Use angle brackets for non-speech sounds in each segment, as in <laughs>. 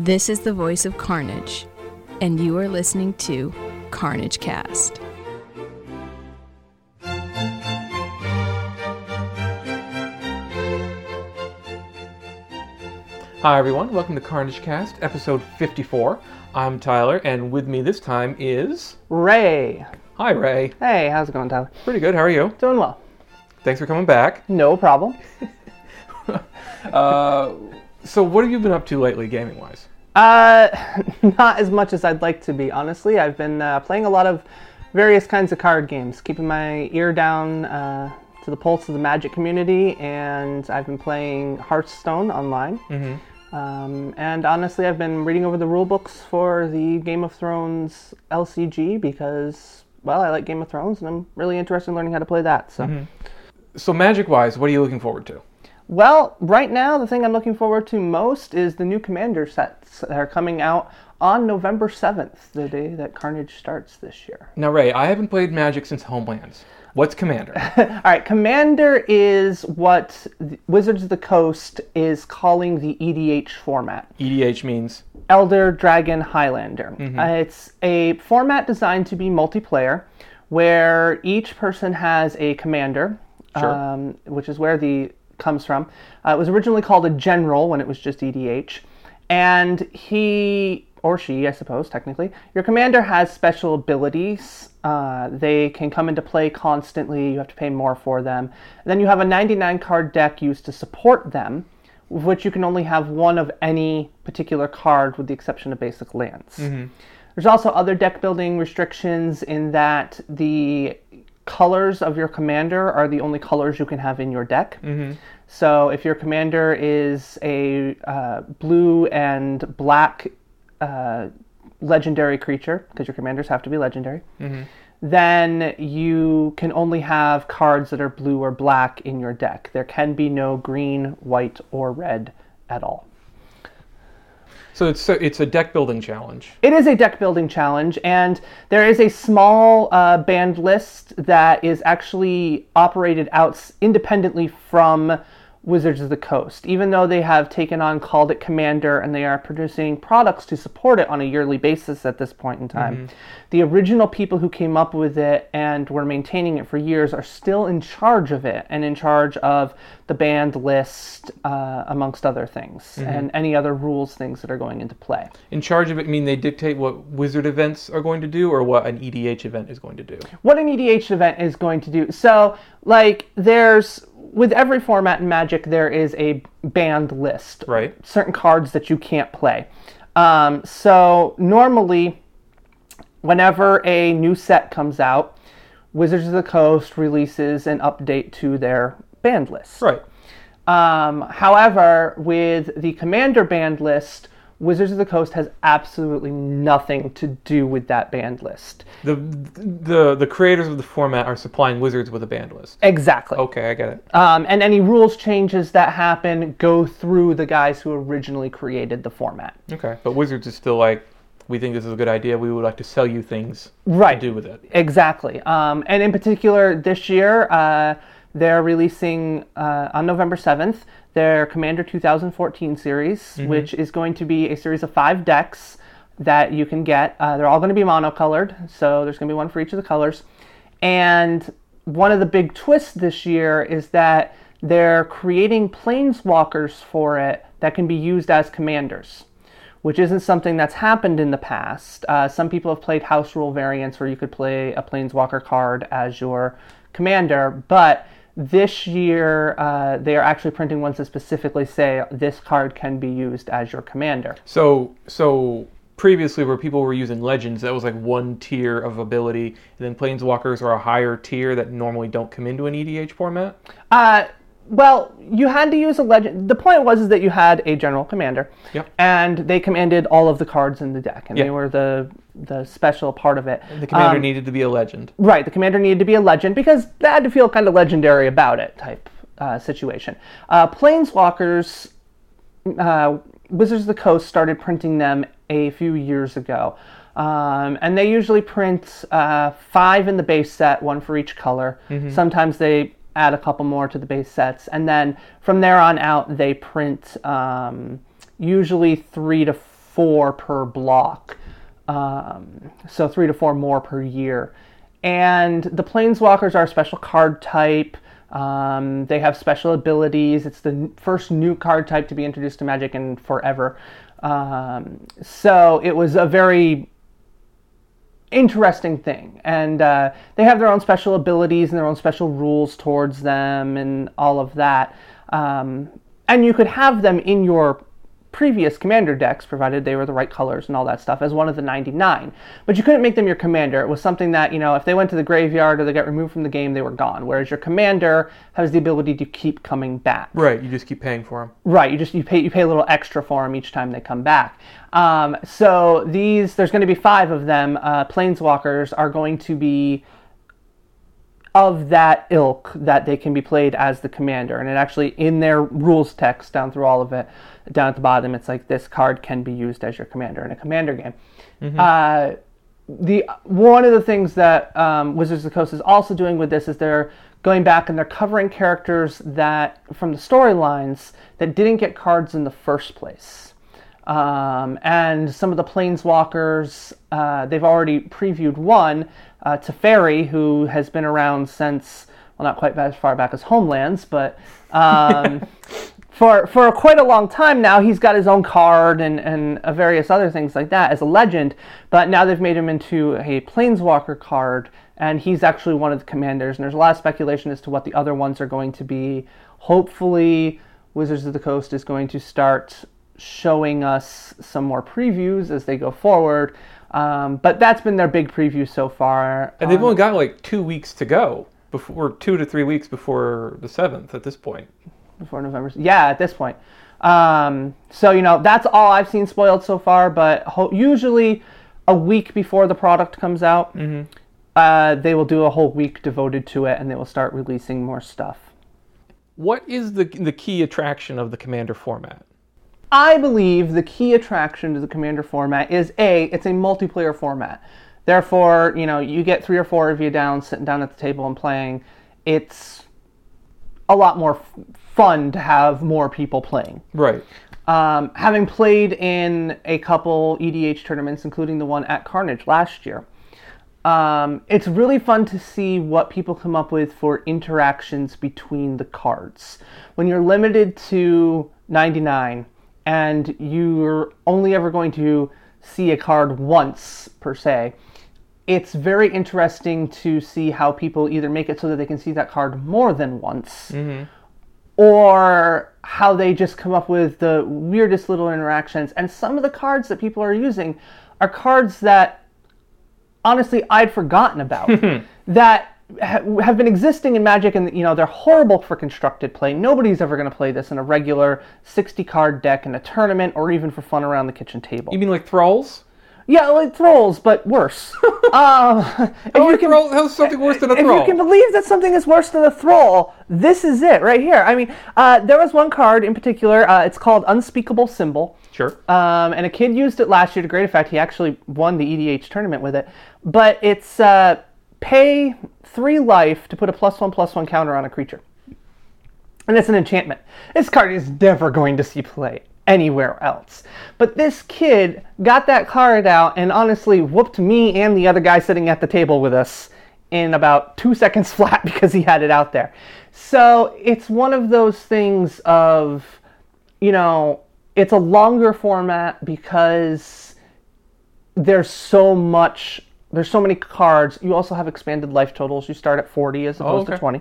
This is the voice of Carnage, and you are listening to Carnage Cast. Hi, everyone. Welcome to Carnage Cast, episode 54. I'm Tyler, and with me this time is. Ray. Hi, Ray. Hey, how's it going, Tyler? Pretty good. How are you? Doing well. Thanks for coming back. No problem. <laughs> Uh, so, what have you been up to lately, gaming wise? Uh, <laughs> not as much as I'd like to be, honestly. I've been uh, playing a lot of various kinds of card games, keeping my ear down uh, to the pulse of the Magic community, and I've been playing Hearthstone online. Mm-hmm. Um, and honestly, I've been reading over the rule books for the Game of Thrones LCG because, well, I like Game of Thrones, and I'm really interested in learning how to play that. So. So, magic wise, what are you looking forward to? Well, right now, the thing I'm looking forward to most is the new Commander sets that are coming out on November 7th, the day that Carnage starts this year. Now, Ray, I haven't played magic since Homelands. What's Commander? <laughs> All right, Commander is what Wizards of the Coast is calling the EDH format. EDH means. Elder Dragon Highlander. Uh, it's a format designed to be multiplayer where each person has a commander, Sure. um, which is where the comes from. Uh, it was originally called a general when it was just EDH. And he or she, I suppose, technically, your commander has special abilities. Uh, they can come into play constantly. You have to pay more for them. And then you have a 99 card deck used to support them, of which you can only have one of any particular card, with the exception of basic lands. There's also other deck building restrictions in that the colors of your commander are the only colors you can have in your deck. So if your commander is a uh, blue and black uh, legendary creature, because your commanders have to be legendary, then you can only have cards that are blue or black in your deck. There can be no green, white, or red at all. So, it's, it's a deck building challenge. It is a deck building challenge, and there is a small uh, band list that is actually operated out independently from Wizards of the Coast. Even though they have taken on Called It Commander and they are producing products to support it on a yearly basis at this point in time, the original people who came up with it and were maintaining it for years are still in charge of it and in charge of the band list, uh, amongst other things, and any other rules things that are going into play. In charge of it mean they dictate what wizard events are going to do or what an EDH event is going to do? what an EDH event is going to do. So, like, there's with every format in Magic, there is a banned list, Right. Certain cards that you can't play. Um, so normally, whenever a new set comes out, Wizards of the Coast releases an update to their banned list. Right. Um, however, with the commander banned list, Wizards of the Coast has absolutely nothing to do with that band list. The, the, the creators of the format are supplying wizards with a band list. Exactly. Okay, I get it. Um, and any rules changes that happen go through the guys who originally created the format. Okay, but Wizards is still like, we think this is a good idea. We would like to sell you things Right. to do with it. Exactly. Um, and in particular, this year, uh, they're releasing uh, on November 7th their Commander 2014 series, which is going to be a series of five decks that you can get. Uh, they're all going to be monocolored, so there's going to be one for each of the colors. And one of the big twists this year is that they're creating planeswalkers for it that can be used as commanders which isn't something that's happened in the past. Uh, some people have played house rule variants where you could play a planeswalker card as your commander, but this year uh, they are actually printing ones that specifically say this card can be used as your commander. So, so previously, where people were using legends, that was like one tier of ability, and then planeswalkers are a higher tier that normally don't come into an EDH format. Uh, well, you had to use a legend. The point was is that you had a general commander, Yep. and they commanded all of the cards in the deck, and Yeah. they were the the special part of it. The commander Um, needed to be a legend. Right, the commander needed to be a legend because that had to feel kind of legendary about it type uh, situation. Uh, Planeswalkers, uh, Wizards of the Coast started printing them a few years ago. Um, and they usually print uh, five in the base set, one for each color. Sometimes they add a couple more to the base sets. And then from there on out, they print um, usually three to four per block. Um, so three to four more per year. And the Planeswalkers are a special card type. Um, they have special abilities. It's the first new card type to be introduced to Magic in forever. Um, so it was a very interesting thing. And uh, they have their own special abilities and their own special rules towards them and all of that. Um, and you could have them in your previous commander decks, provided they were the right colors and all that stuff, as one of the 99. But you couldn't make them your commander. It was something that, you know, if they went to the graveyard or they got removed from the game, they were gone. Whereas your commander has the ability to keep coming back. Right, you just keep paying for them. Right, you just you pay you pay a little extra for them each time they come back. Um, so these there's going to be five of them. Uh, planeswalkers are going to be of that ilk that they can be played as the commander, and it actually in their rules text down through all of it, down at the bottom, it's like this card can be used as your commander in a commander game. Uh, the one of the things that um, Wizards of the Coast is also doing with this is they're going back and they're covering characters that from the storylines that didn't get cards in the first place. Um, and some of the planeswalkers, uh, they've already previewed one, uh, Teferi, who has been around since, well, not quite as far back as Homelands, but <laughs> um, for for quite a long time now. He's got his own card and and uh, various other things like that as a legend. But now they've made him into a planeswalker card, and he's actually one of the commanders. And there's a lot of speculation as to what the other ones are going to be. Hopefully, Wizards of the Coast is going to start showing us some more previews as they go forward. Um, but that's been their big preview so far. And they've only got like two weeks to go before, two to three weeks before the seventh. At this point, before November. Yeah, at this point. Um, so you know that's all I've seen spoiled so far. But ho- usually, a week before the product comes out, uh, they will do a whole week devoted to it, and they will start releasing more stuff. what is the the key attraction of the commander format? I believe the key attraction to the Commander format is a it's a multiplayer format. Therefore, you know, you get three or four of you down sitting down at the table and playing. It's a lot more f- fun to have more people playing. Right. Um, having played in a couple EDH tournaments, including the one at Carnage last year, um, it's really fun to see what people come up with for interactions between the cards. When you're limited to 99 and you're only ever going to see a card once per se, it's very interesting to see how people either make it so that they can see that card more than once mm-hmm. or how they just come up with the weirdest little interactions. And some of the cards that people are using are cards that honestly I'd forgotten about <laughs> that ha- have been existing in Magic, and you know they're horrible for constructed play. Nobody's ever going to play this in a regular 60 card deck in a tournament or even for fun around the kitchen table. You mean like thrulls? Yeah, like trolls, but worse. <laughs> um, if How, you can- how's something worse than a if thrull? you can believe that something is worse than a thrull, this is it right here. I mean, uh, there was one card in particular. Uh, it's called Unspeakable Symbol. Sure. Um, and a kid used it last year to great effect. He actually won the EDH tournament with it. But it's uh, pay three life to put a plus one plus one counter on a creature. And it's an enchantment. This card is never going to see play anywhere else. But this kid got that card out and honestly whooped me and the other guy sitting at the table with us in about two seconds <laughs> flat because he had it out there. So it's one of those things of, you know, it's a longer format because there's so much there's so many cards you also have expanded life totals you start at 40 as opposed okay. to 20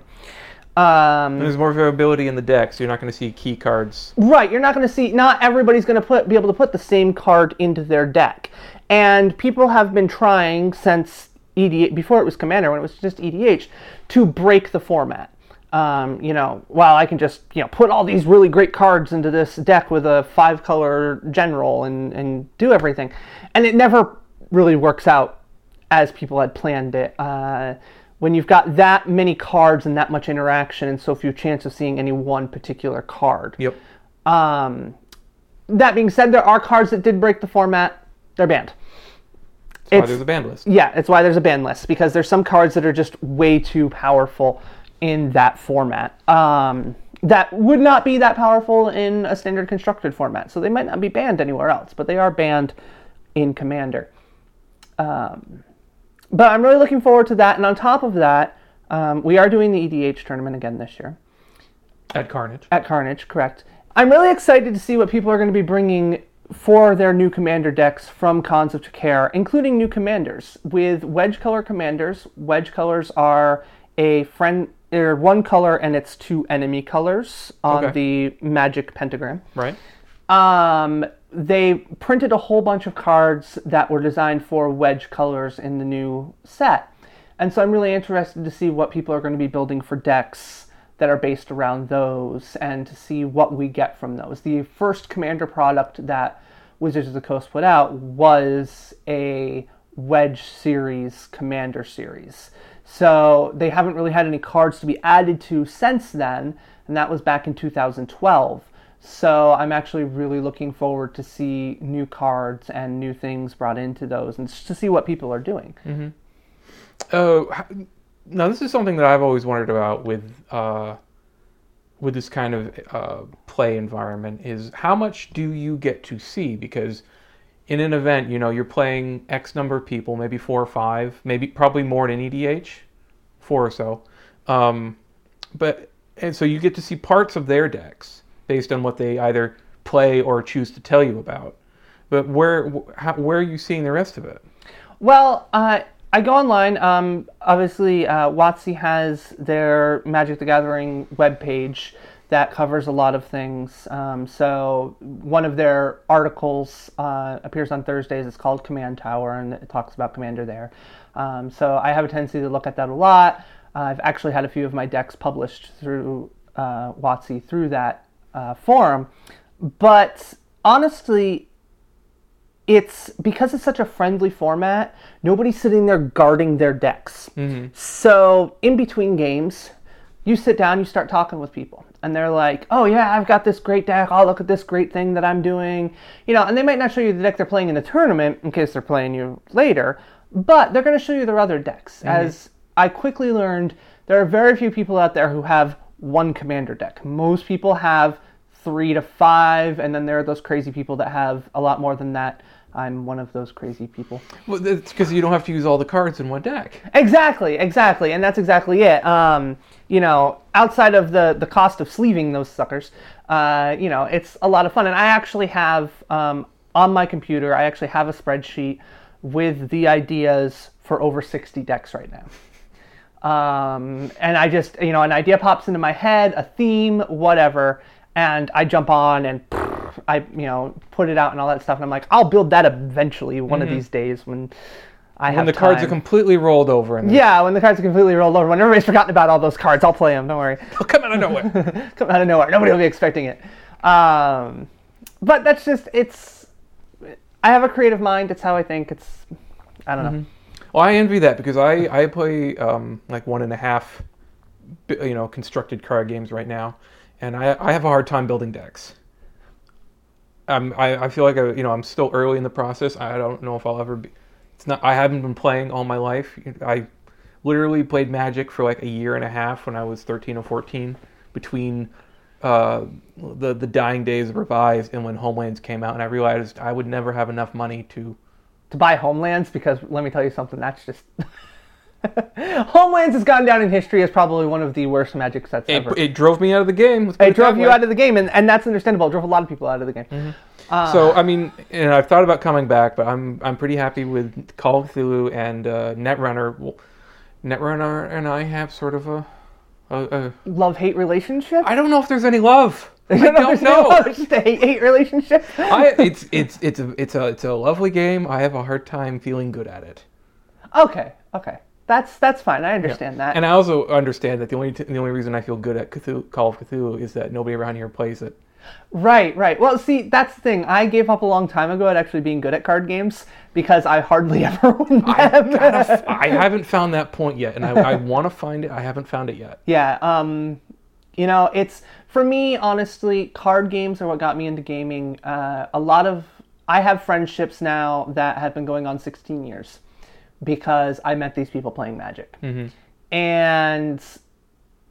um, There's more variability in the deck, so you're not going to see key cards. right you're not going to see not everybody's going to put be able to put the same card into their deck and people have been trying since EDH before it was commander when it was just EDH to break the format um, you know, well, I can just you know put all these really great cards into this deck with a five color general and and do everything, and it never really works out as people had planned it. Uh, when you've got that many cards and that much interaction and so few chance of seeing any one particular card. Yep. Um, that being said, there are cards that did break the format. They're banned. That's why there's a band list. Yeah, it's why there's a ban list because there's some cards that are just way too powerful in that format. Um, that would not be that powerful in a standard constructed format. So they might not be banned anywhere else, but they are banned in Commander. Um, but I'm really looking forward to that. And on top of that, um, we are doing the EDH tournament again this year At Carnage. at Carnage, correct. I'm really excited to see what people are going to be bringing for their new commander decks from Khans of Tarkir, including new commanders. With wedge color commanders, wedge colors are a friend or one color and it's two enemy colors on Okay. the magic pentagram. Right. Um, they printed a whole bunch of cards that were designed for wedge colors in the new set. And so I'm really interested to see what people are going to be building for decks that are based around those and to see what we get from those. The first commander product that Wizards of the Coast put out was a wedge series commander series. So they haven't really had any cards to be added to since then, and that was back in 2012. So I'm actually really looking forward to see new cards and new things brought into those, and to see what people are doing. Oh, h- now this is something that I've always wondered about with uh, with this kind of uh, play environment is how much do you get to see? Because in an event, you know, you're playing X number of people, maybe four or five, maybe probably more in EDH, four or so. Um, but and so you get to see parts of their decks based on what they either play or choose to tell you about. But where how, where are you seeing the rest of it? Well, uh, I go online. Um, obviously, uh, WotC has their Magic the Gathering webpage that covers a lot of things. Um, so, one of their articles uh, appears on Thursdays. It's called Command Tower, and it talks about Commander there. Um, so, I have a tendency to look at that a lot. I've actually had a few of my decks published through uh, WotC through that uh, forum. But honestly, it's because it's such a friendly format, nobody's sitting there guarding their decks. So, in between games, you sit down, you start talking with people, and they're like, "Oh yeah, I've got this great deck. Oh, look at this great thing that I'm doing." You know, and they might not show you the deck they're playing in the tournament in case they're playing you later, but they're going to show you their other decks. As I quickly learned, there are very few people out there who have one commander deck. Most people have three to five, and then there are those crazy people that have a lot more than that. I'm one of those crazy people. Well, it's because you don't have to use all the cards in one deck. Exactly, exactly, and that's exactly it. Um, you know, outside of the the cost of sleeving those suckers, uh, you know, it's a lot of fun. And I actually have um, on my computer, I actually have a spreadsheet with the ideas for over 60 decks right now. Um, and I just, you know, an idea pops into my head, a theme, whatever, and I jump on and I, you know, put it out and all that stuff. And I'm like, I'll build that eventually one of these days when I have When the cards are completely rolled over and Yeah, when the cards are completely rolled over, when everybody's forgotten about all those cards, I'll play them. Don't worry, <laughs> they'll come out of nowhere. <laughs> come out of nowhere. Nobody will be expecting it. Um, but that's just it's. I have a creative mind. It's how I think. It's. I don't know. well, I envy that because I I play um, like one and a half, you know, constructed card games right now, and I I have a hard time building decks. I I feel like I, you know I'm still early in the process. I don't know if I'll ever be. It's not. I haven't been playing all my life. I literally played Magic for like a year and a half when I was 13 or 14, between uh, the the dying days of Revised and when Homelands came out, and I realized I would never have enough money to. To buy Homelands because let me tell you something. That's just. <laughs> <laughs> Homelands has gone down in history as probably one of the worst Magic sets It, ever. it drove me out of the game. It drove you way. out of the game, and, and that's understandable. It drove a lot of people out of the game. So I mean, and I've thought about coming back, but I'm I'm pretty happy with Call of Cthulhu and uh, Netrunner. Well, Netrunner and I have sort of a, a, a Love hate relationship. I don't know if there's any love. <laughs> I don't there's know. no- It's just a hate hate relationship. I, <laughs> it's it's it's a it's a it's a lovely game. I have a hard time feeling good at it. okay, okay, that's that's fine. I understand that. And I also understand that the only t- the only reason I feel good at Cthulhu, Call of Cthulhu is that nobody around here plays it. Right, right. Well, see, that's the thing. I gave up a long time ago at actually being good at card games because I hardly <laughs> ever win them. Gotta f- I haven't found that point yet, and I, I <laughs> want to find it. I haven't found it yet. yeah, um, you know, it's for me, honestly, card games are what got me into gaming. Uh, a lot of I have friendships now that have been going on 16 years because I met these people playing Magic, mm-hmm. and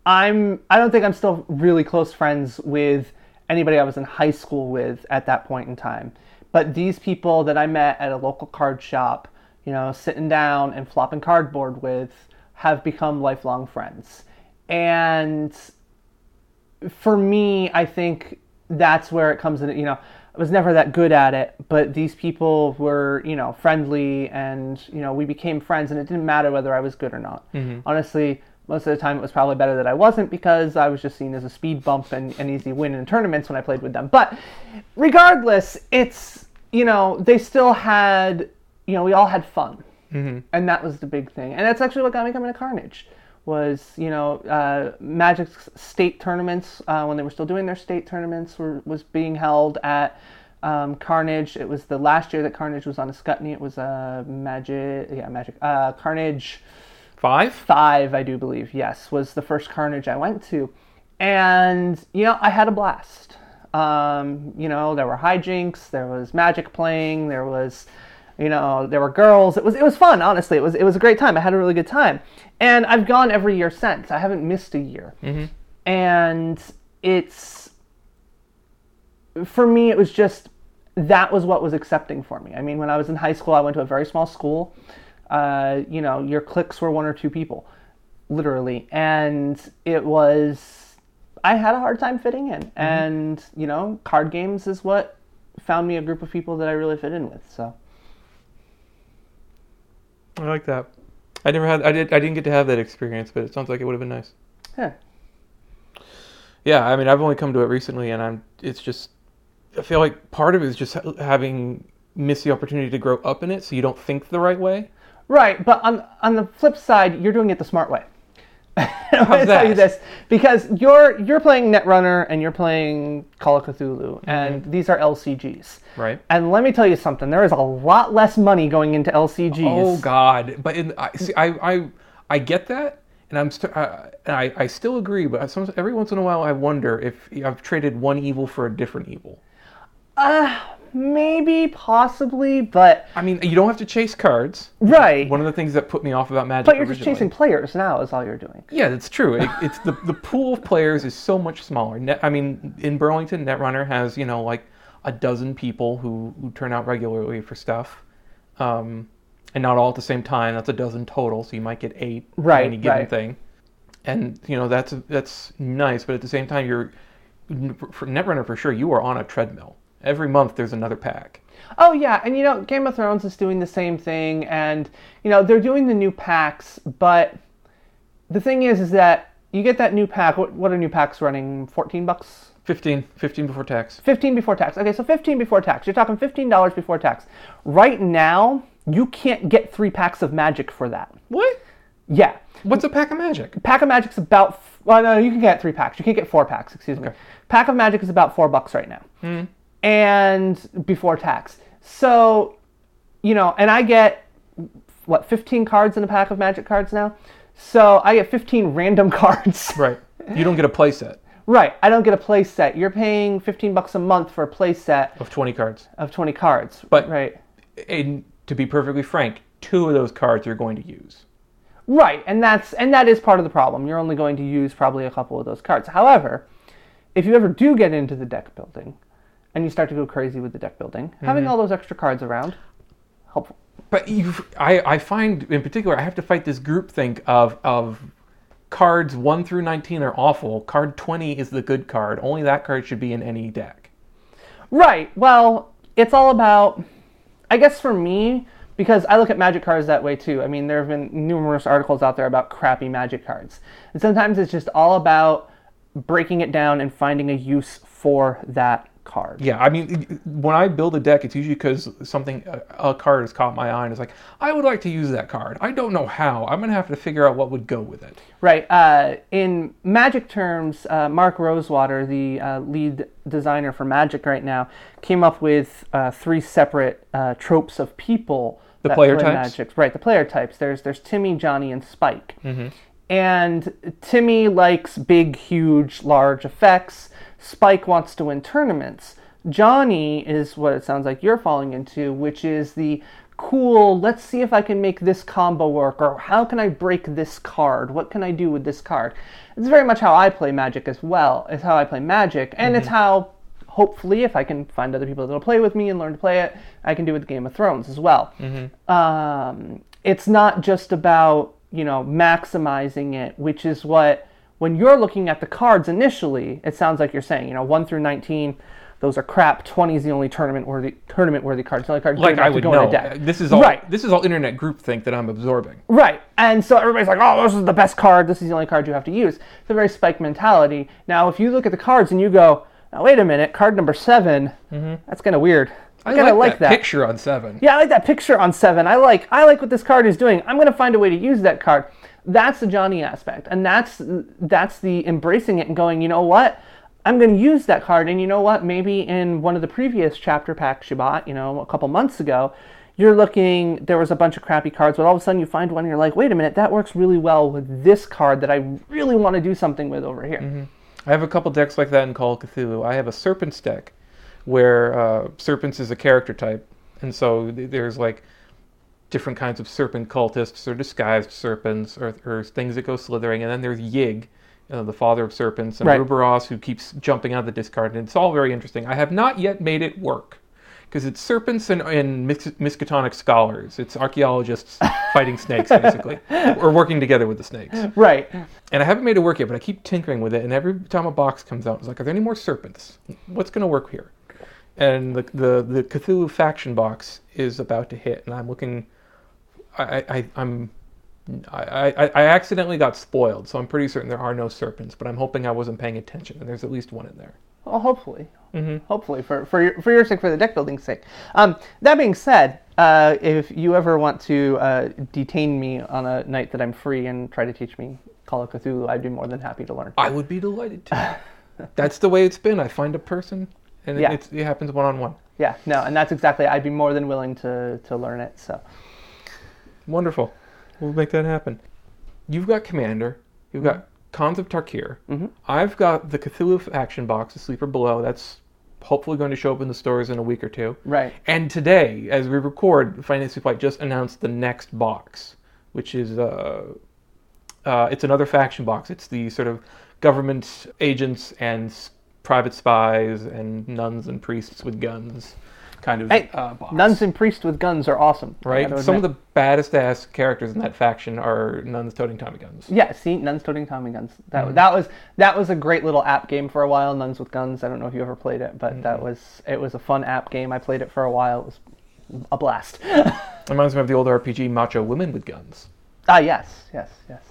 I'm I don't think I'm still really close friends with anybody I was in high school with at that point in time. But these people that I met at a local card shop, you know, sitting down and flopping cardboard with, have become lifelong friends. And for me, I think that's where it comes in. You know, I was never that good at it, but these people were, you know, friendly and, you know, we became friends and it didn't matter whether I was good or not. Mm-hmm. Honestly, most of the time it was probably better that I wasn't because I was just seen as a speed bump and an easy win in tournaments when I played with them. But regardless, it's, you know, they still had, you know, we all had fun. Mm-hmm. And that was the big thing. And that's actually what got me coming to Carnage was, you know, uh, Magic's state tournaments, uh, when they were still doing their state tournaments, were, was being held at um, Carnage. It was the last year that Carnage was on Ascutney. It was uh, Magic, yeah, Magic, uh, Carnage Five? five, I do believe, yes, was the first Carnage I went to. And, you know, I had a blast. Um, you know, there were hijinks, there was magic playing, there was, you know, there were girls. It was it was fun, honestly. It was it was a great time. I had a really good time. And I've gone every year since. I haven't missed a year. And it's for me it was just that was what was accepting for me. I mean, when I was in high school, I went to a very small school. Uh, you know, your cliques were one or two people, literally, and it was. I had a hard time fitting in, and you know, card games is what found me a group of people that I really fit in with. So I like that. I never had. I did. I didn't get to have that experience, but it sounds like it would have been nice. yeah, Yeah, I mean, I've only come to it recently, and I'm. It's just. I feel like part of it is just having missed the opportunity to grow up in it, so you don't think the right way. right. But on on the flip side, you're doing it the smart way. I'm going to tell you this because you're you're playing Netrunner and you're playing Call of Cthulhu, mm-hmm. and these are LCGs. Right. And let me tell you something. There is a lot less money going into LCGs. Oh God! But in, I see, I, I, I get that, and I'm, st- I, and I, I still agree. But some, every once in a while, I wonder if I've traded one evil for a different evil. Maybe, possibly, but I mean, you don't have to chase cards. right. One of the things that put me off about Magic. But you're just chasing players now. Is all you're doing. Yeah, that's true. It, it's the the pool of players is so much smaller. Net, I mean, in Burlington, Netrunner has you know like a dozen people who, who turn out regularly for stuff, um, and not all at the same time. That's a dozen total, so you might get eight Right, on any given right. thing, and you know that's that's nice. But at the same time, you're for Netrunner for sure. You are on a treadmill. Every month, there's another pack. Oh yeah, and you know Game of Thrones is doing the same thing, and you know they're doing the new packs, but the thing is, is that you get that new pack. What, what are new packs running? Fourteen bucks. 15, 15 before tax. 15 before tax. Okay, so 15 before tax. You're talking $15 before tax. Right now, you can't get three packs of magic for that. What? Yeah. What's a pack of magic? Pack of Magic's about, well, no, you can get three packs. You can't get four packs, excuse me. Pack of Magic is about four bucks right now. Hmm. And before tax. So, you know, and I get, what, 15 cards in a pack of Magic cards now? So I get 15 <laughs> random cards. Right. You don't get a play set. right. I don't get a play set. You're paying 15 bucks a month for a play set of 20 cards. of 20 cards. But- right. and to be perfectly frank, two of those cards you're going to use. Right, and that's and that is part of the problem. You're only going to use probably a couple of those cards. However, if you ever do get into the deck building and you start to go crazy with the deck building, having mm-hmm. all those extra cards around helpful. But you, I, I find in particular, I have to fight this group think of of cards one through nineteen are awful. Card twenty is the good card. Only that card should be in any deck. Right. Well, it's all about I guess for me because I look at magic cards that way too. I mean, there have been numerous articles out there about crappy magic cards. And sometimes it's just all about breaking it down and finding a use for that card. Yeah, I mean, when I build a deck, it's usually because something a, a card has caught my eye and it's like, I would like to use that card. I don't know how. I'm gonna have to figure out what would go with it. Right. Uh, in Magic terms, uh, Mark Rosewater, the uh, lead designer for Magic right now, came up with uh, three separate uh, tropes of people. The player play types? Magic. Right. The player types. There's there's Timmy, Johnny, and Spike. And Timmy likes big, huge, large effects. Spike wants to win tournaments. Johnny is what it sounds like you're falling into, which is the cool, let's see if I can make this combo work, or how can I break this card? What can I do with this card? It's very much how I play Magic as well. It's how I play Magic, and it's how, hopefully, if I can find other people that'll play with me and learn to play it, I can do with Game of Thrones as well. Um, it's not just about, you know, maximizing it, which is what, when you're looking at the cards initially, it sounds like you're saying, you know, 1 through 19 those are crap. Twenty is the only tournament worthy tournament worthy cards. The only card Like I to would go in a know. deck. This is all. Right. This is all internet groupthink that I'm absorbing. Right. And so everybody's like, oh, this is the best card. This is the only card you have to use. It's a very spike mentality. Now, if you look at the cards and you go, now, wait a minute, card number 7 mm-hmm. that's kind of weird. I, kind of like, that. picture on seven. Yeah, I like that picture on seven. I like I like what this card is doing. I'm gonna find a way to use that card. That's the Johnny aspect, and that's that's the embracing it and going. You know what? I'm gonna use that card, and you know what? Maybe in one of the previous chapter packs you bought, you know, a couple months ago, you're looking. There was a bunch of crappy cards, but all of a sudden you find one, and you're like, wait a minute, that works really well with this card that I really want to do something with over here. Mm-hmm. I have a couple decks like that in Call of Cthulhu. I have a Serpents deck, where uh, Serpents is a character type, and so there's like different kinds of serpent cultists or disguised serpents or, or things that go slithering, and then there's Yig, uh, the father of serpents, and Right. Ruberos who keeps jumping out of the discard, and it's all very interesting. I have not yet made it work. Because it's serpents and, and mis- miskatonic scholars. It's archaeologists <laughs> fighting snakes, basically, or working together with the snakes. Right. And I haven't made it work yet, but I keep tinkering with it. And every time a box comes out, it's like, are there any more serpents? What's going to work here? And the, the the Cthulhu faction box is about to hit, and I'm looking. I, I I'm. I, I, I accidentally got spoiled, so I'm pretty certain there are no serpents. But I'm hoping I wasn't paying attention, and there's at least one in there. Well, hopefully, hopefully for for your, for your sake, for the deck building sake. Um, that being said, uh, if you ever want to uh, detain me on a night that I'm free and try to teach me Call of Cthulhu, I'd be more than happy to learn. I would be delighted to. <laughs> That's the way it's been. I find a person, and Yeah. it, it happens one on one. Yeah, no, and that's exactly. I'd be more than willing to to learn it. So Wonderful. We'll make that happen. You've got Commander. You've got Khans of Tarkir. I've got the Cthulhu Action Box, the Sleeper Below. That's hopefully going to show up in the stores in a week or two. right, And today, as we record, Fantasy Flight just announced the next box, which is uh, uh, it's another faction box. It's the sort of government agents and private spies and nuns and priests with guns kind of Hey, uh, nuns and priests with guns are awesome. Right? Some of the baddest ass characters in that faction are nuns toting Tommy guns. Yeah, see, nuns toting Tommy guns. That Mm-hmm. that was that was a great little app game for a while. Nuns with guns. I don't know if you ever played it, but Mm-hmm. that was it was a fun app game. I played it for a while. It was a blast. <laughs> Reminds me of the old RPG Macho Women with Guns. ah, yes, yes, yes.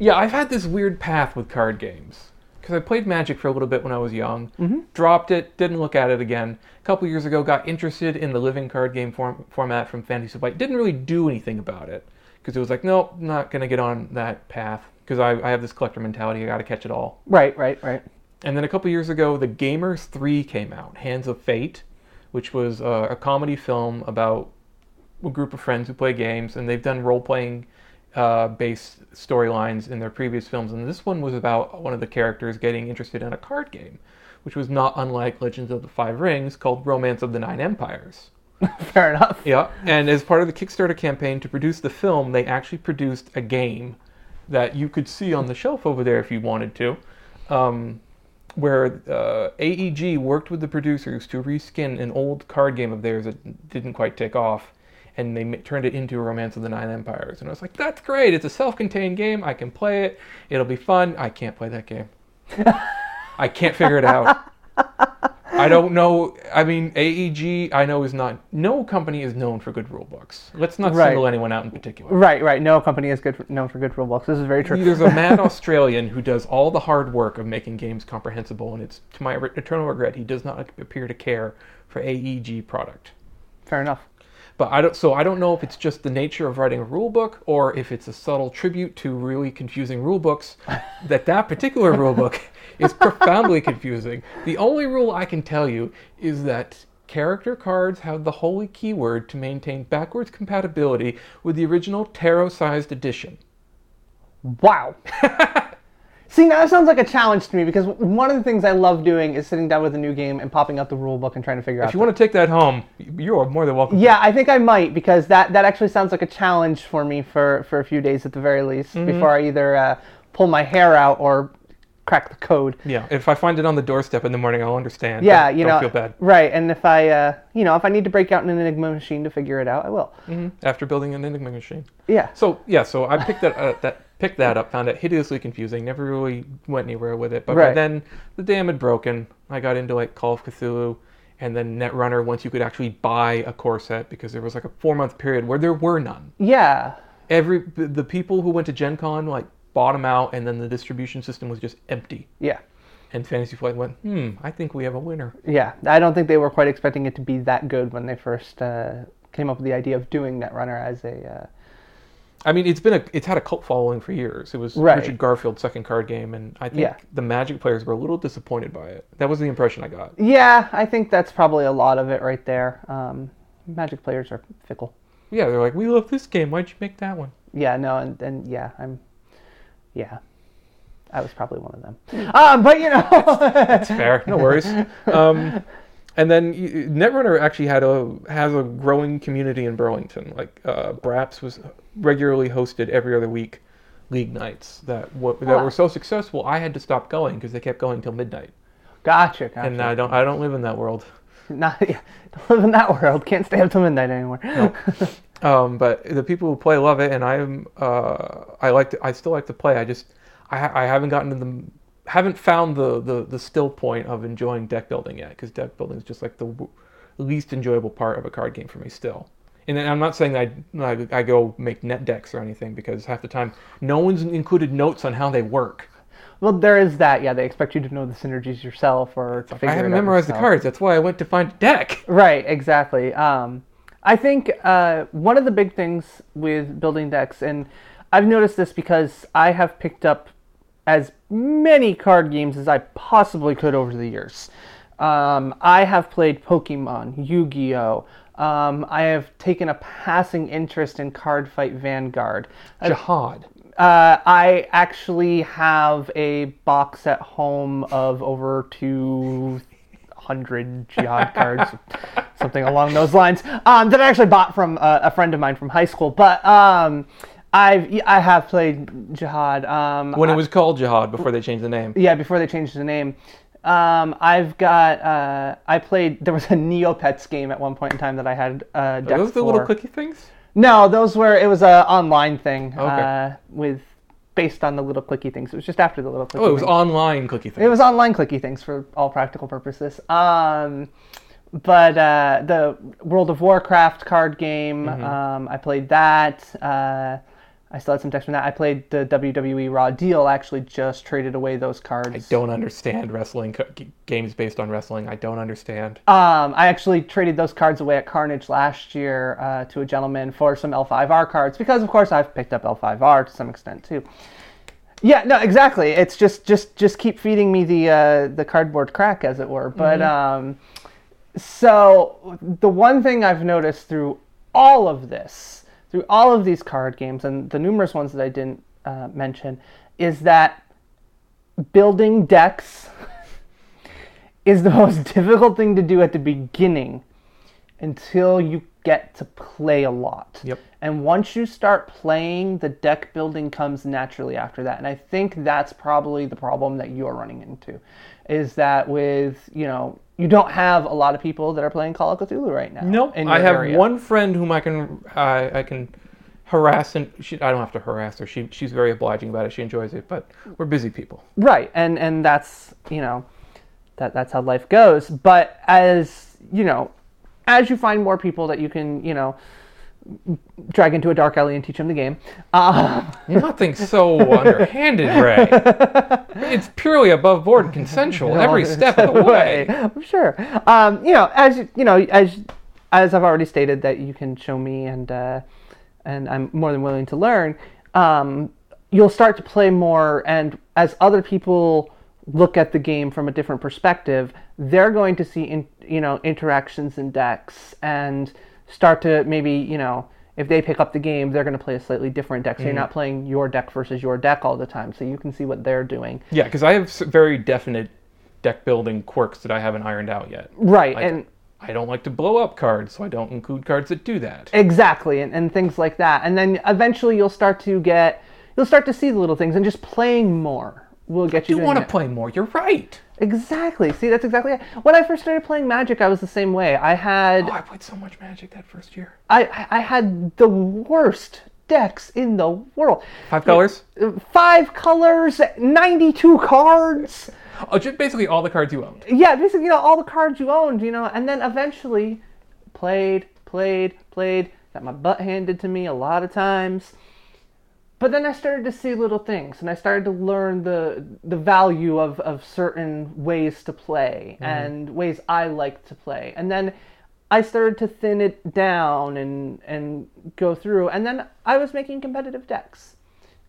Yeah, I've had this weird path with card games because I played Magic for a little bit when I was young, dropped it, didn't look at it again. A couple years ago, got interested in the living card game form- format from Fantasy Flight. Didn't really do anything about it because it was like, nope, not gonna get on that path because I, I have this collector mentality. I got to catch it all. Right, right, right. And then a couple years ago, The Gamers 3 came out, Hands of Fate, which was uh, a comedy film about a group of friends who play games, and they've done role playing uh, based storylines in their previous films. And this one was about one of the characters getting interested in a card game, which was not unlike Legends of the Five Rings, called Romance of the Nine Empires. <laughs> Fair enough. Yeah, and as part of the Kickstarter campaign to produce the film, they actually produced a game that you could see on the shelf over there if you wanted to, um, where uh, AEG worked with the producers to reskin an old card game of theirs that didn't quite take off, and they turned it into a Romance of the Nine Empires. And I was like, that's great! It's a self-contained game. I can play it. It'll be fun. I can't play that game. <laughs> I can't figure it out. I don't know. I mean, AEG, I know is not. No company is known for good rule books. Let's not Right. single anyone out in particular. Right, right. No company is good for, known for good rule books. This is very true. There's a <laughs> mad Australian who does all the hard work of making games comprehensible, and it's to my eternal regret he does not appear to care for AEG product. Fair enough. But I don't. So I don't know if it's just the nature of writing a rule book, or if it's a subtle tribute to really confusing rule books. <laughs> that that particular rule book is profoundly confusing. The only rule I can tell you is that character cards have the holy keyword to maintain backwards compatibility with the original tarot-sized edition. Wow. <laughs> See, now that sounds like a challenge to me because one of the things I love doing is sitting down with a new game and popping out the rule book and trying to figure out. If you want to take that home, you are more than welcome. Yeah, I think I might because that that actually sounds like a challenge for me for for a few days at the very least Mm-hmm. before I either uh, pull my hair out or crack the code. Yeah, if I find it on the doorstep in the morning, I'll understand. Yeah, Don't- you don't know, feel bad. right? And if I, uh, you know, if I need to break out an Enigma machine to figure it out, I will. hmm After building an Enigma machine. Yeah. So yeah, so I picked that uh, that picked that up, found it hideously confusing. Never really went anywhere with it. But by Right. then the dam had broken. I got into like Call of Cthulhu, and then Netrunner. Once you could actually buy a core set because there was like a four month period where there were none. Yeah. Every the people who went to Gen Con like bought them out, and then the distribution system was just empty. Yeah. And Fantasy Flight went, hmm, I think we have a winner. Yeah. I don't think they were quite expecting it to be that good when they first uh, came up with the idea of doing Netrunner as a. Uh, I mean, it's been a it's had a cult following for years. It was Right. Richard Garfield's second card game, and I think Yeah. the Magic players were a little disappointed by it. That was the impression I got. yeah, I think that's probably a lot of it right there. Um, Magic players are fickle. Yeah, they're like, we love this game. Why'd you make that one? Yeah, no, and, and yeah, I'm, yeah, I was probably one of them. Um, but you know, It's Fair, no worries. <laughs> Um, and then Netrunner actually had a has a growing community in Burlington. Like uh, Braps was regularly hosted every other week, league nights that w- that Ah. were so successful. I had to stop going because they kept going till midnight, gotcha, gotcha. and I don't I don't live in that world. <laughs> Not yeah, don't live in that world. Can't stay up till midnight anymore. <laughs> Um, but the people who play love it, and I'm uh, I like to, I still like to play. I just I, I haven't gotten to the haven't found the, the the still point of enjoying deck building yet because deck building is just like the least enjoyable part of a card game for me still. And I'm not saying I, I I go make net decks or anything because half the time no one's included notes on how they work. Well, there is that. Yeah, they expect you to know the synergies yourself or to figure I haven't memorized the cards. That's why I went to find a deck. Right, exactly. Um, I think uh, one of the big things with building decks, and I've noticed this because I have picked up as many card games as I possibly could over the years. Um, I have played Pokemon, Yu Gi Oh! Um, I have taken a passing interest in Card Fight Vanguard. Jyhad. Uh, I actually have a box at home of over 200 Jyhad <laughs> cards, something along those lines, um, that I actually bought from a, a friend of mine from high school. But um, I've I have played Jyhad. Um, When it was called Jyhad before they changed the name. yeah, before they changed the name. Um, I've got. Uh, I played. There was a Neopets game at one point in time that I had uh, Are those the for. little clicky things? No, those were. It was a online thing. Okay. Uh, with based on the little clicky things. It was just after the little clicky. Oh, it was things. online clicky things. It was online clicky things for all practical purposes. Um, but uh, the World of Warcraft card game, Mm-hmm. um, I played that. Uh, I still had some decks from that. I played the WWE Raw Deal. Actually, just traded away those cards. I don't understand wrestling co- g- games based on wrestling. I don't understand. Um, I actually traded those cards away at Carnage last year uh, to a gentleman for some L5R cards because, of course, I've picked up L5R to some extent too. Yeah, no, exactly. It's just just just keep feeding me the uh, the cardboard crack, as it were. But um, so the one thing I've noticed through all of this, through all of these card games, and the numerous ones that I didn't uh, mention, is that building decks <laughs> is the most <laughs> difficult thing to do at the beginning until you get to play a lot. Yep. And once you start playing, the deck building comes naturally after that. And I think that's probably the problem that you're running into is that with, you know, you don't have a lot of people that are playing Call of Cthulhu right now. No, in I have area. one friend whom I can I, I can harass, and she, I don't have to harass her. She she's very obliging about it. She enjoys it, but we're busy people. Right, and and that's you know, that that's how life goes. But as you know, as you find more people that you can you know drag into a dark alley and teach him the game, uh, Nothing so underhanded, Ray. <laughs> It's purely above board consensual every step of the <laughs> way. I'm sure. Um, you know, as you- you know, as as I've already stated that you can show me and uh, and I'm more than willing to learn. Um, you'll start to play more, and as other people look at the game from a different perspective, they're going to see in, you know interactions in decks and start to maybe you know if they pick up the game, they're going to play a slightly different deck. So Mm-hmm. you're not playing your deck versus your deck all the time. So you can see what they're doing. Yeah, because I have very definite deck building quirks that I haven't ironed out yet. Right. Like, and I don't like to blow up cards, so I don't include cards that do that. Exactly, and, and things like that. And then eventually you'll start to get, you'll start to see the little things, and just playing more will get you. You doing want to play more? You're right. Exactly. See, that's exactly it. When I first started playing Magic, I was the same way. I had, Oh, I played so much Magic that first year. I, I had the worst decks in the world. Five colors? Uh, Five colors, ninety-two cards. Oh, just basically all the cards you owned. yeah, basically, you know, all the cards you owned, you know, and then eventually played, played, played, got my butt handed to me a lot of times. But then I started to see little things and I started to learn the the value of, of certain ways to play and ways I like to play. And then I started to thin it down and and go through and then I was making competitive decks.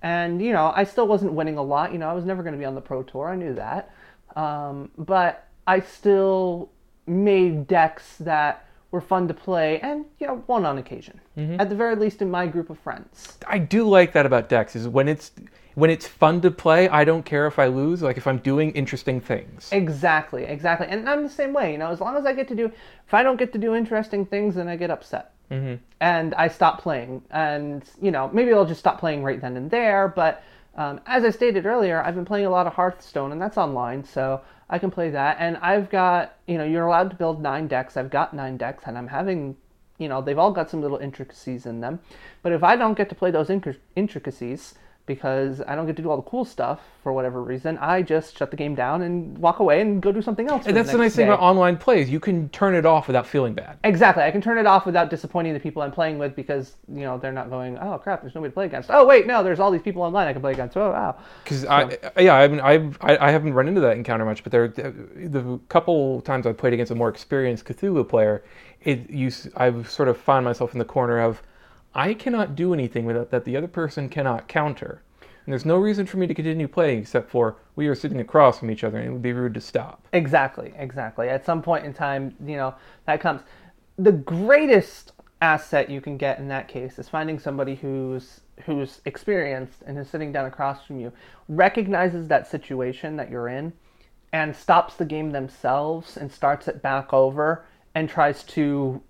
And you know, I still wasn't winning a lot. You know, I was never going to be on the pro tour. I knew that. Um, but I still made decks that were fun to play and you know won on occasion. At the very least, in my group of friends. I do like that about decks is when it's when it's fun to play, I don't care if I lose, like if I'm doing interesting things. Exactly, exactly. And I'm the same way. You know, as long as I get to do, if I don't get to do interesting things, then I get upset. Mm-hmm. And I stop playing. And, you know, maybe I'll just stop playing right then and there. But um, as I stated earlier, I've been playing a lot of Hearthstone, and that's online. So I can play that. And I've got, you know, you're allowed to build nine decks. I've got nine decks, and I'm having, you know, they've all got some little intricacies in them. But if I don't get to play those inc- intricacies, because I don't get to do all the cool stuff for whatever reason. I just shut the game down and walk away and go do something else. And that's the next nice thing about online plays. You can turn it off without feeling bad. Exactly. I can turn it off without disappointing the people I'm playing with because you know they're not going. Oh crap! There's nobody to play against. Oh wait, no, there's all these people online I can play against. Oh wow. Because I, yeah, I haven't, I've, I, I haven't run into that encounter much, but there, the couple times I've played against a more experienced Cthulhu player, it, you, I've sort of found myself in the corner of, I cannot do anything without that the other person cannot counter, and there's no reason for me to continue playing except for we are sitting across from each other, and it would be rude to stop. Exactly. Exactly. At some point in time, you know that comes. The greatest asset you can get in that case is finding somebody who's who's experienced and is sitting down across from you, recognizes that situation that you're in, and stops the game themselves and starts it back over and tries to,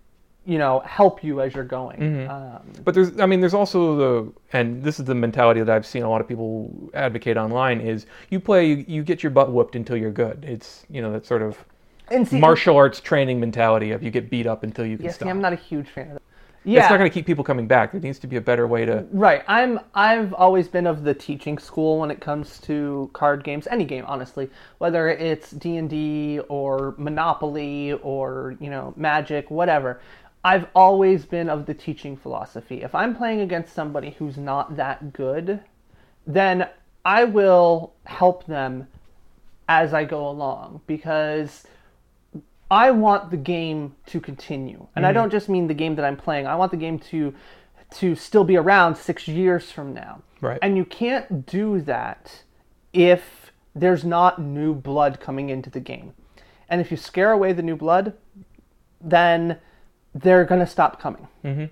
you know, help you as you're going. Um, But there's, I mean, there's also the, and this is the mentality that I've seen a lot of people advocate online is you play, you, you get your butt whooped until you're good. It's, you know, that sort of see, martial arts training mentality of you get beat up until you can yeah, see, stop. I'm not a huge fan of that. yeah. It's not going to keep people coming back. There needs to be a better way to. Right. I'm I've always been of the teaching school when it comes to card games, any game honestly, whether it's D&D or Monopoly or, you know, Magic, whatever. I've always been of the teaching philosophy. If I'm playing against somebody who's not that good, then I will help them as I go along because I want the game to continue. And I mm-hmm. don't just mean the game that I'm playing. I want the game to to still be around 6 years from now. Right. And you can't do that if there's not new blood coming into the game. And if you scare away the new blood, then they're going to stop coming. Mm-hmm.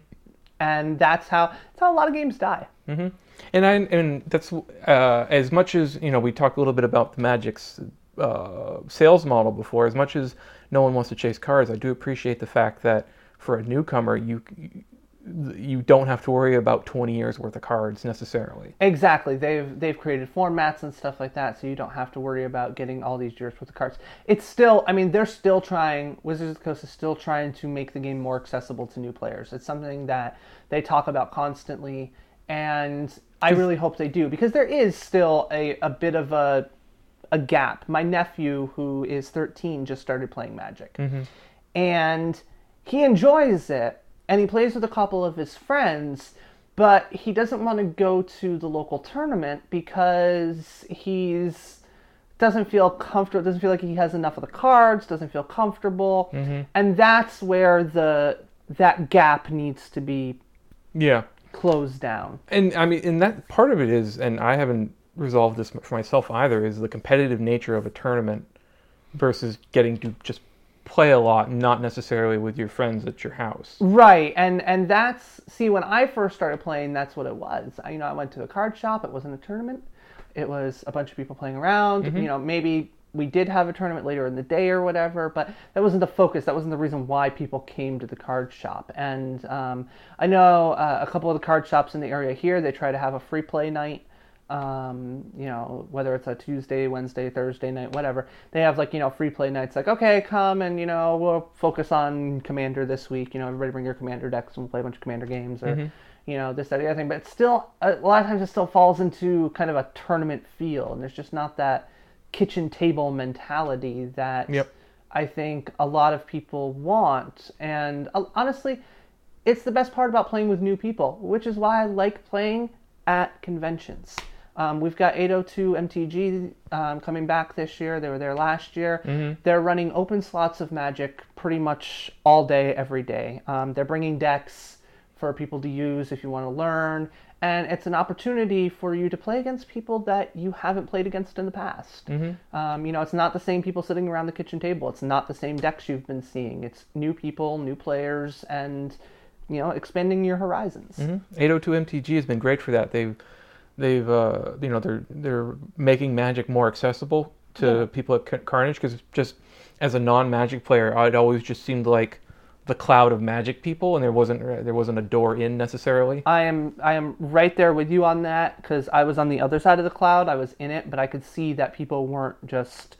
And that's how that's how a lot of games die. And I, and that's uh, as much as you know. We talked a little bit about the Magic's uh, sales model before. As much as no one wants to chase cards, I do appreciate the fact that for a newcomer, you you don't have to worry about 20 years worth of cards necessarily. Exactly. They've they've created formats and stuff like that, so you don't have to worry about getting all these years worth of cards. It's still, I mean, they're still trying. Wizards of the Coast is still trying to make the game more accessible to new players. It's something that they talk about constantly, and I really hope they do because there is still a, a bit of a a gap. My nephew, who is 13, just started playing Magic, mm-hmm. and he enjoys it, and he plays with a couple of his friends. But he doesn't want to go to the local tournament because he's doesn't feel comfortable. Doesn't feel like he has enough of the cards. Doesn't feel comfortable, mm-hmm. and that's where the that gap needs to be Yeah. closed down. And I mean, and that part of it is, and I haven't resolved this for myself either, is the competitive nature of a tournament versus getting to just play a lot, not necessarily with your friends at your house. Right, and and that's see when I first started playing, that's what it was. I, you know, I went to a card shop. It wasn't a tournament. It was a bunch of people playing around. You know, maybe we did have a tournament later in the day or whatever, but that wasn't the focus. That wasn't the reason why people came to the card shop. And um, I know uh, a couple of the card shops in the area here. They try to have a free play night um, you know, whether it's a Tuesday, Wednesday, Thursday night, whatever, they have like, you know, free play nights like, okay, come and, you know, we'll focus on Commander this week. You know, everybody bring your Commander decks and we'll play a bunch of Commander games or, you know, this, that, the other thing. But still, a lot of times it still falls into kind of a tournament feel. And there's just not that kitchen table mentality that Yep. I think a lot of people want. And uh, honestly, it's the best part about playing with new people, which is why I like playing at conventions. Um, we've got 802 MTG um, coming back this year. They were there last year. They're running open slots of Magic pretty much all day, every day. Um, they're bringing decks for people to use if you want to learn. And it's an opportunity for you to play against people that you haven't played against in the past. Um, you know, it's not the same people sitting around the kitchen table. It's not the same decks you've been seeing. It's new people, new players, and you know, expanding your horizons. 802 MTG has been great for that. They've they've uh, you know they're they're making Magic more accessible to people at Carnage because just as a non-Magic player, I'd always just seemed like the cloud of Magic people, and there wasn't there wasn't a door in necessarily. I am I am right there with you on that because I was on the other side of the cloud. I was in it, but I could see that people weren't just.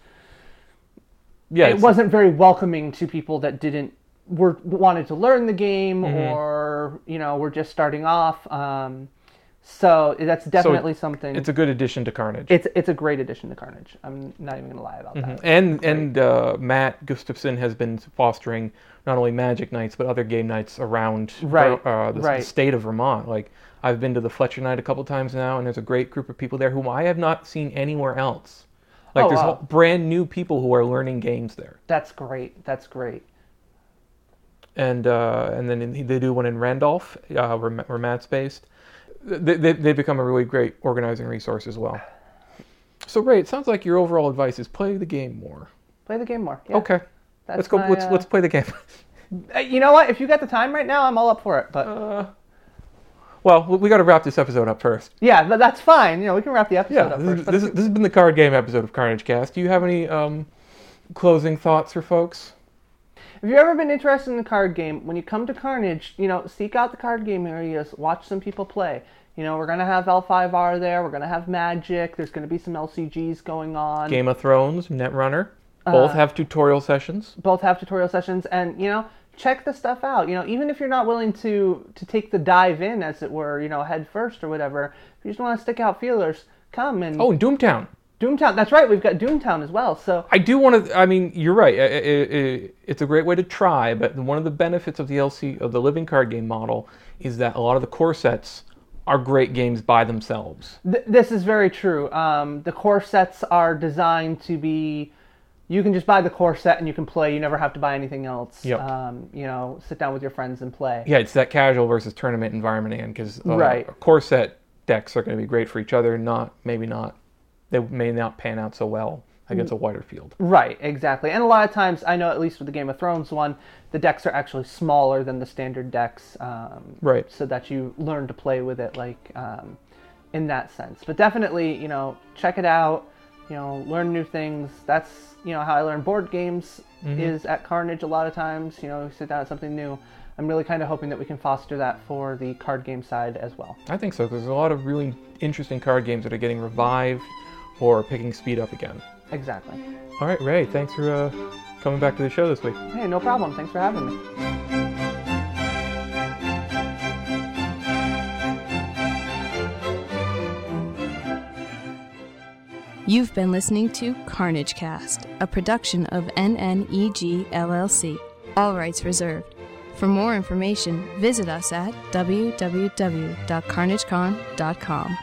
Yeah, it wasn't very welcoming to people that didn't were wanted to learn the game or you know were just starting off. Um, so that's definitely something. It's a good addition to Carnage. it's it's a great addition to Carnage. I'm not even gonna lie about that. and and uh, Matt Gustafson has been fostering not only Magic nights but other game nights around Right, uh, the, the right. state of Vermont. Like I've been to the Fletcher night a couple times now, and there's a great group of people there whom I have not seen anywhere else. Like Oh, there's wow. brand new people who are learning games there, That's great. That's great. and uh, and then in, they do one in Randolph, uh, where, where Matt's based. They, they they become a really great organizing resource as well. So Ray, it sounds like your overall advice is play the game more. Play the game more. Yeah. Okay, That's let's go. my, let's uh, let's play the game. <laughs> Uh, You know what? If you got the time right now, I'm all up for it. But Uh, well, we got to wrap this episode up first. yeah, but that's fine. You know, we can wrap the episode Yeah, up this, first. is- this, is- this has been the card game episode of Carnagecast. Do you have any um, closing thoughts for folks? If you've ever been interested in the card game, when you come to Carnage, you know, seek out the card game areas, watch some people play. You know, we're gonna have L5R there. We're gonna have Magic. There's gonna be some LCGs going on. Game of Thrones, Netrunner, both Uh, have tutorial sessions. Both have tutorial sessions, and you know, check the stuff out. You know, even if you're not willing to to take the dive in, as it were, you know, head first or whatever. If you just want to stick out feelers, come and Oh, and Doomtown. Doomtown. That's right. We've got Doomtown as well. So I do want to. I mean, you're right. I- I- I- it's a great way to try, but one of the benefits of the LC of the living card game model is that a lot of the core sets are great games by themselves. Th- this is very true. Um, the core sets are designed to be. You can just buy the core set and you can play. You never have to buy anything else. Yep. Um, you know, sit down with your friends and play. Yeah, it's that casual versus tournament environment again, because uh, Right. core set decks are going to be great for each other. Not maybe not. They may not pan out so well against a wider field. Right, exactly. And a lot of times, I know at least with the Game of Thrones one, the decks are actually smaller than the standard decks. Um, Right. So that you learn to play with it, like um, in that sense. But definitely, you know, check it out. You know, learn new things. That's you know how I learn board games is at Carnage a lot of times. You know, sit down at something new. I'm really kind of hoping that we can foster that for the card game side as well. I think so. 'cause There's a lot of really interesting card games that are getting revived or picking speed up again. Exactly. All right, Ray. Thanks for uh, coming back to the show this week. Hey, no problem. Thanks for having me. You've been listening to Carnagecast, a production of NNEG LLC. All rights reserved. For more information, visit us at www.carnagecon.com.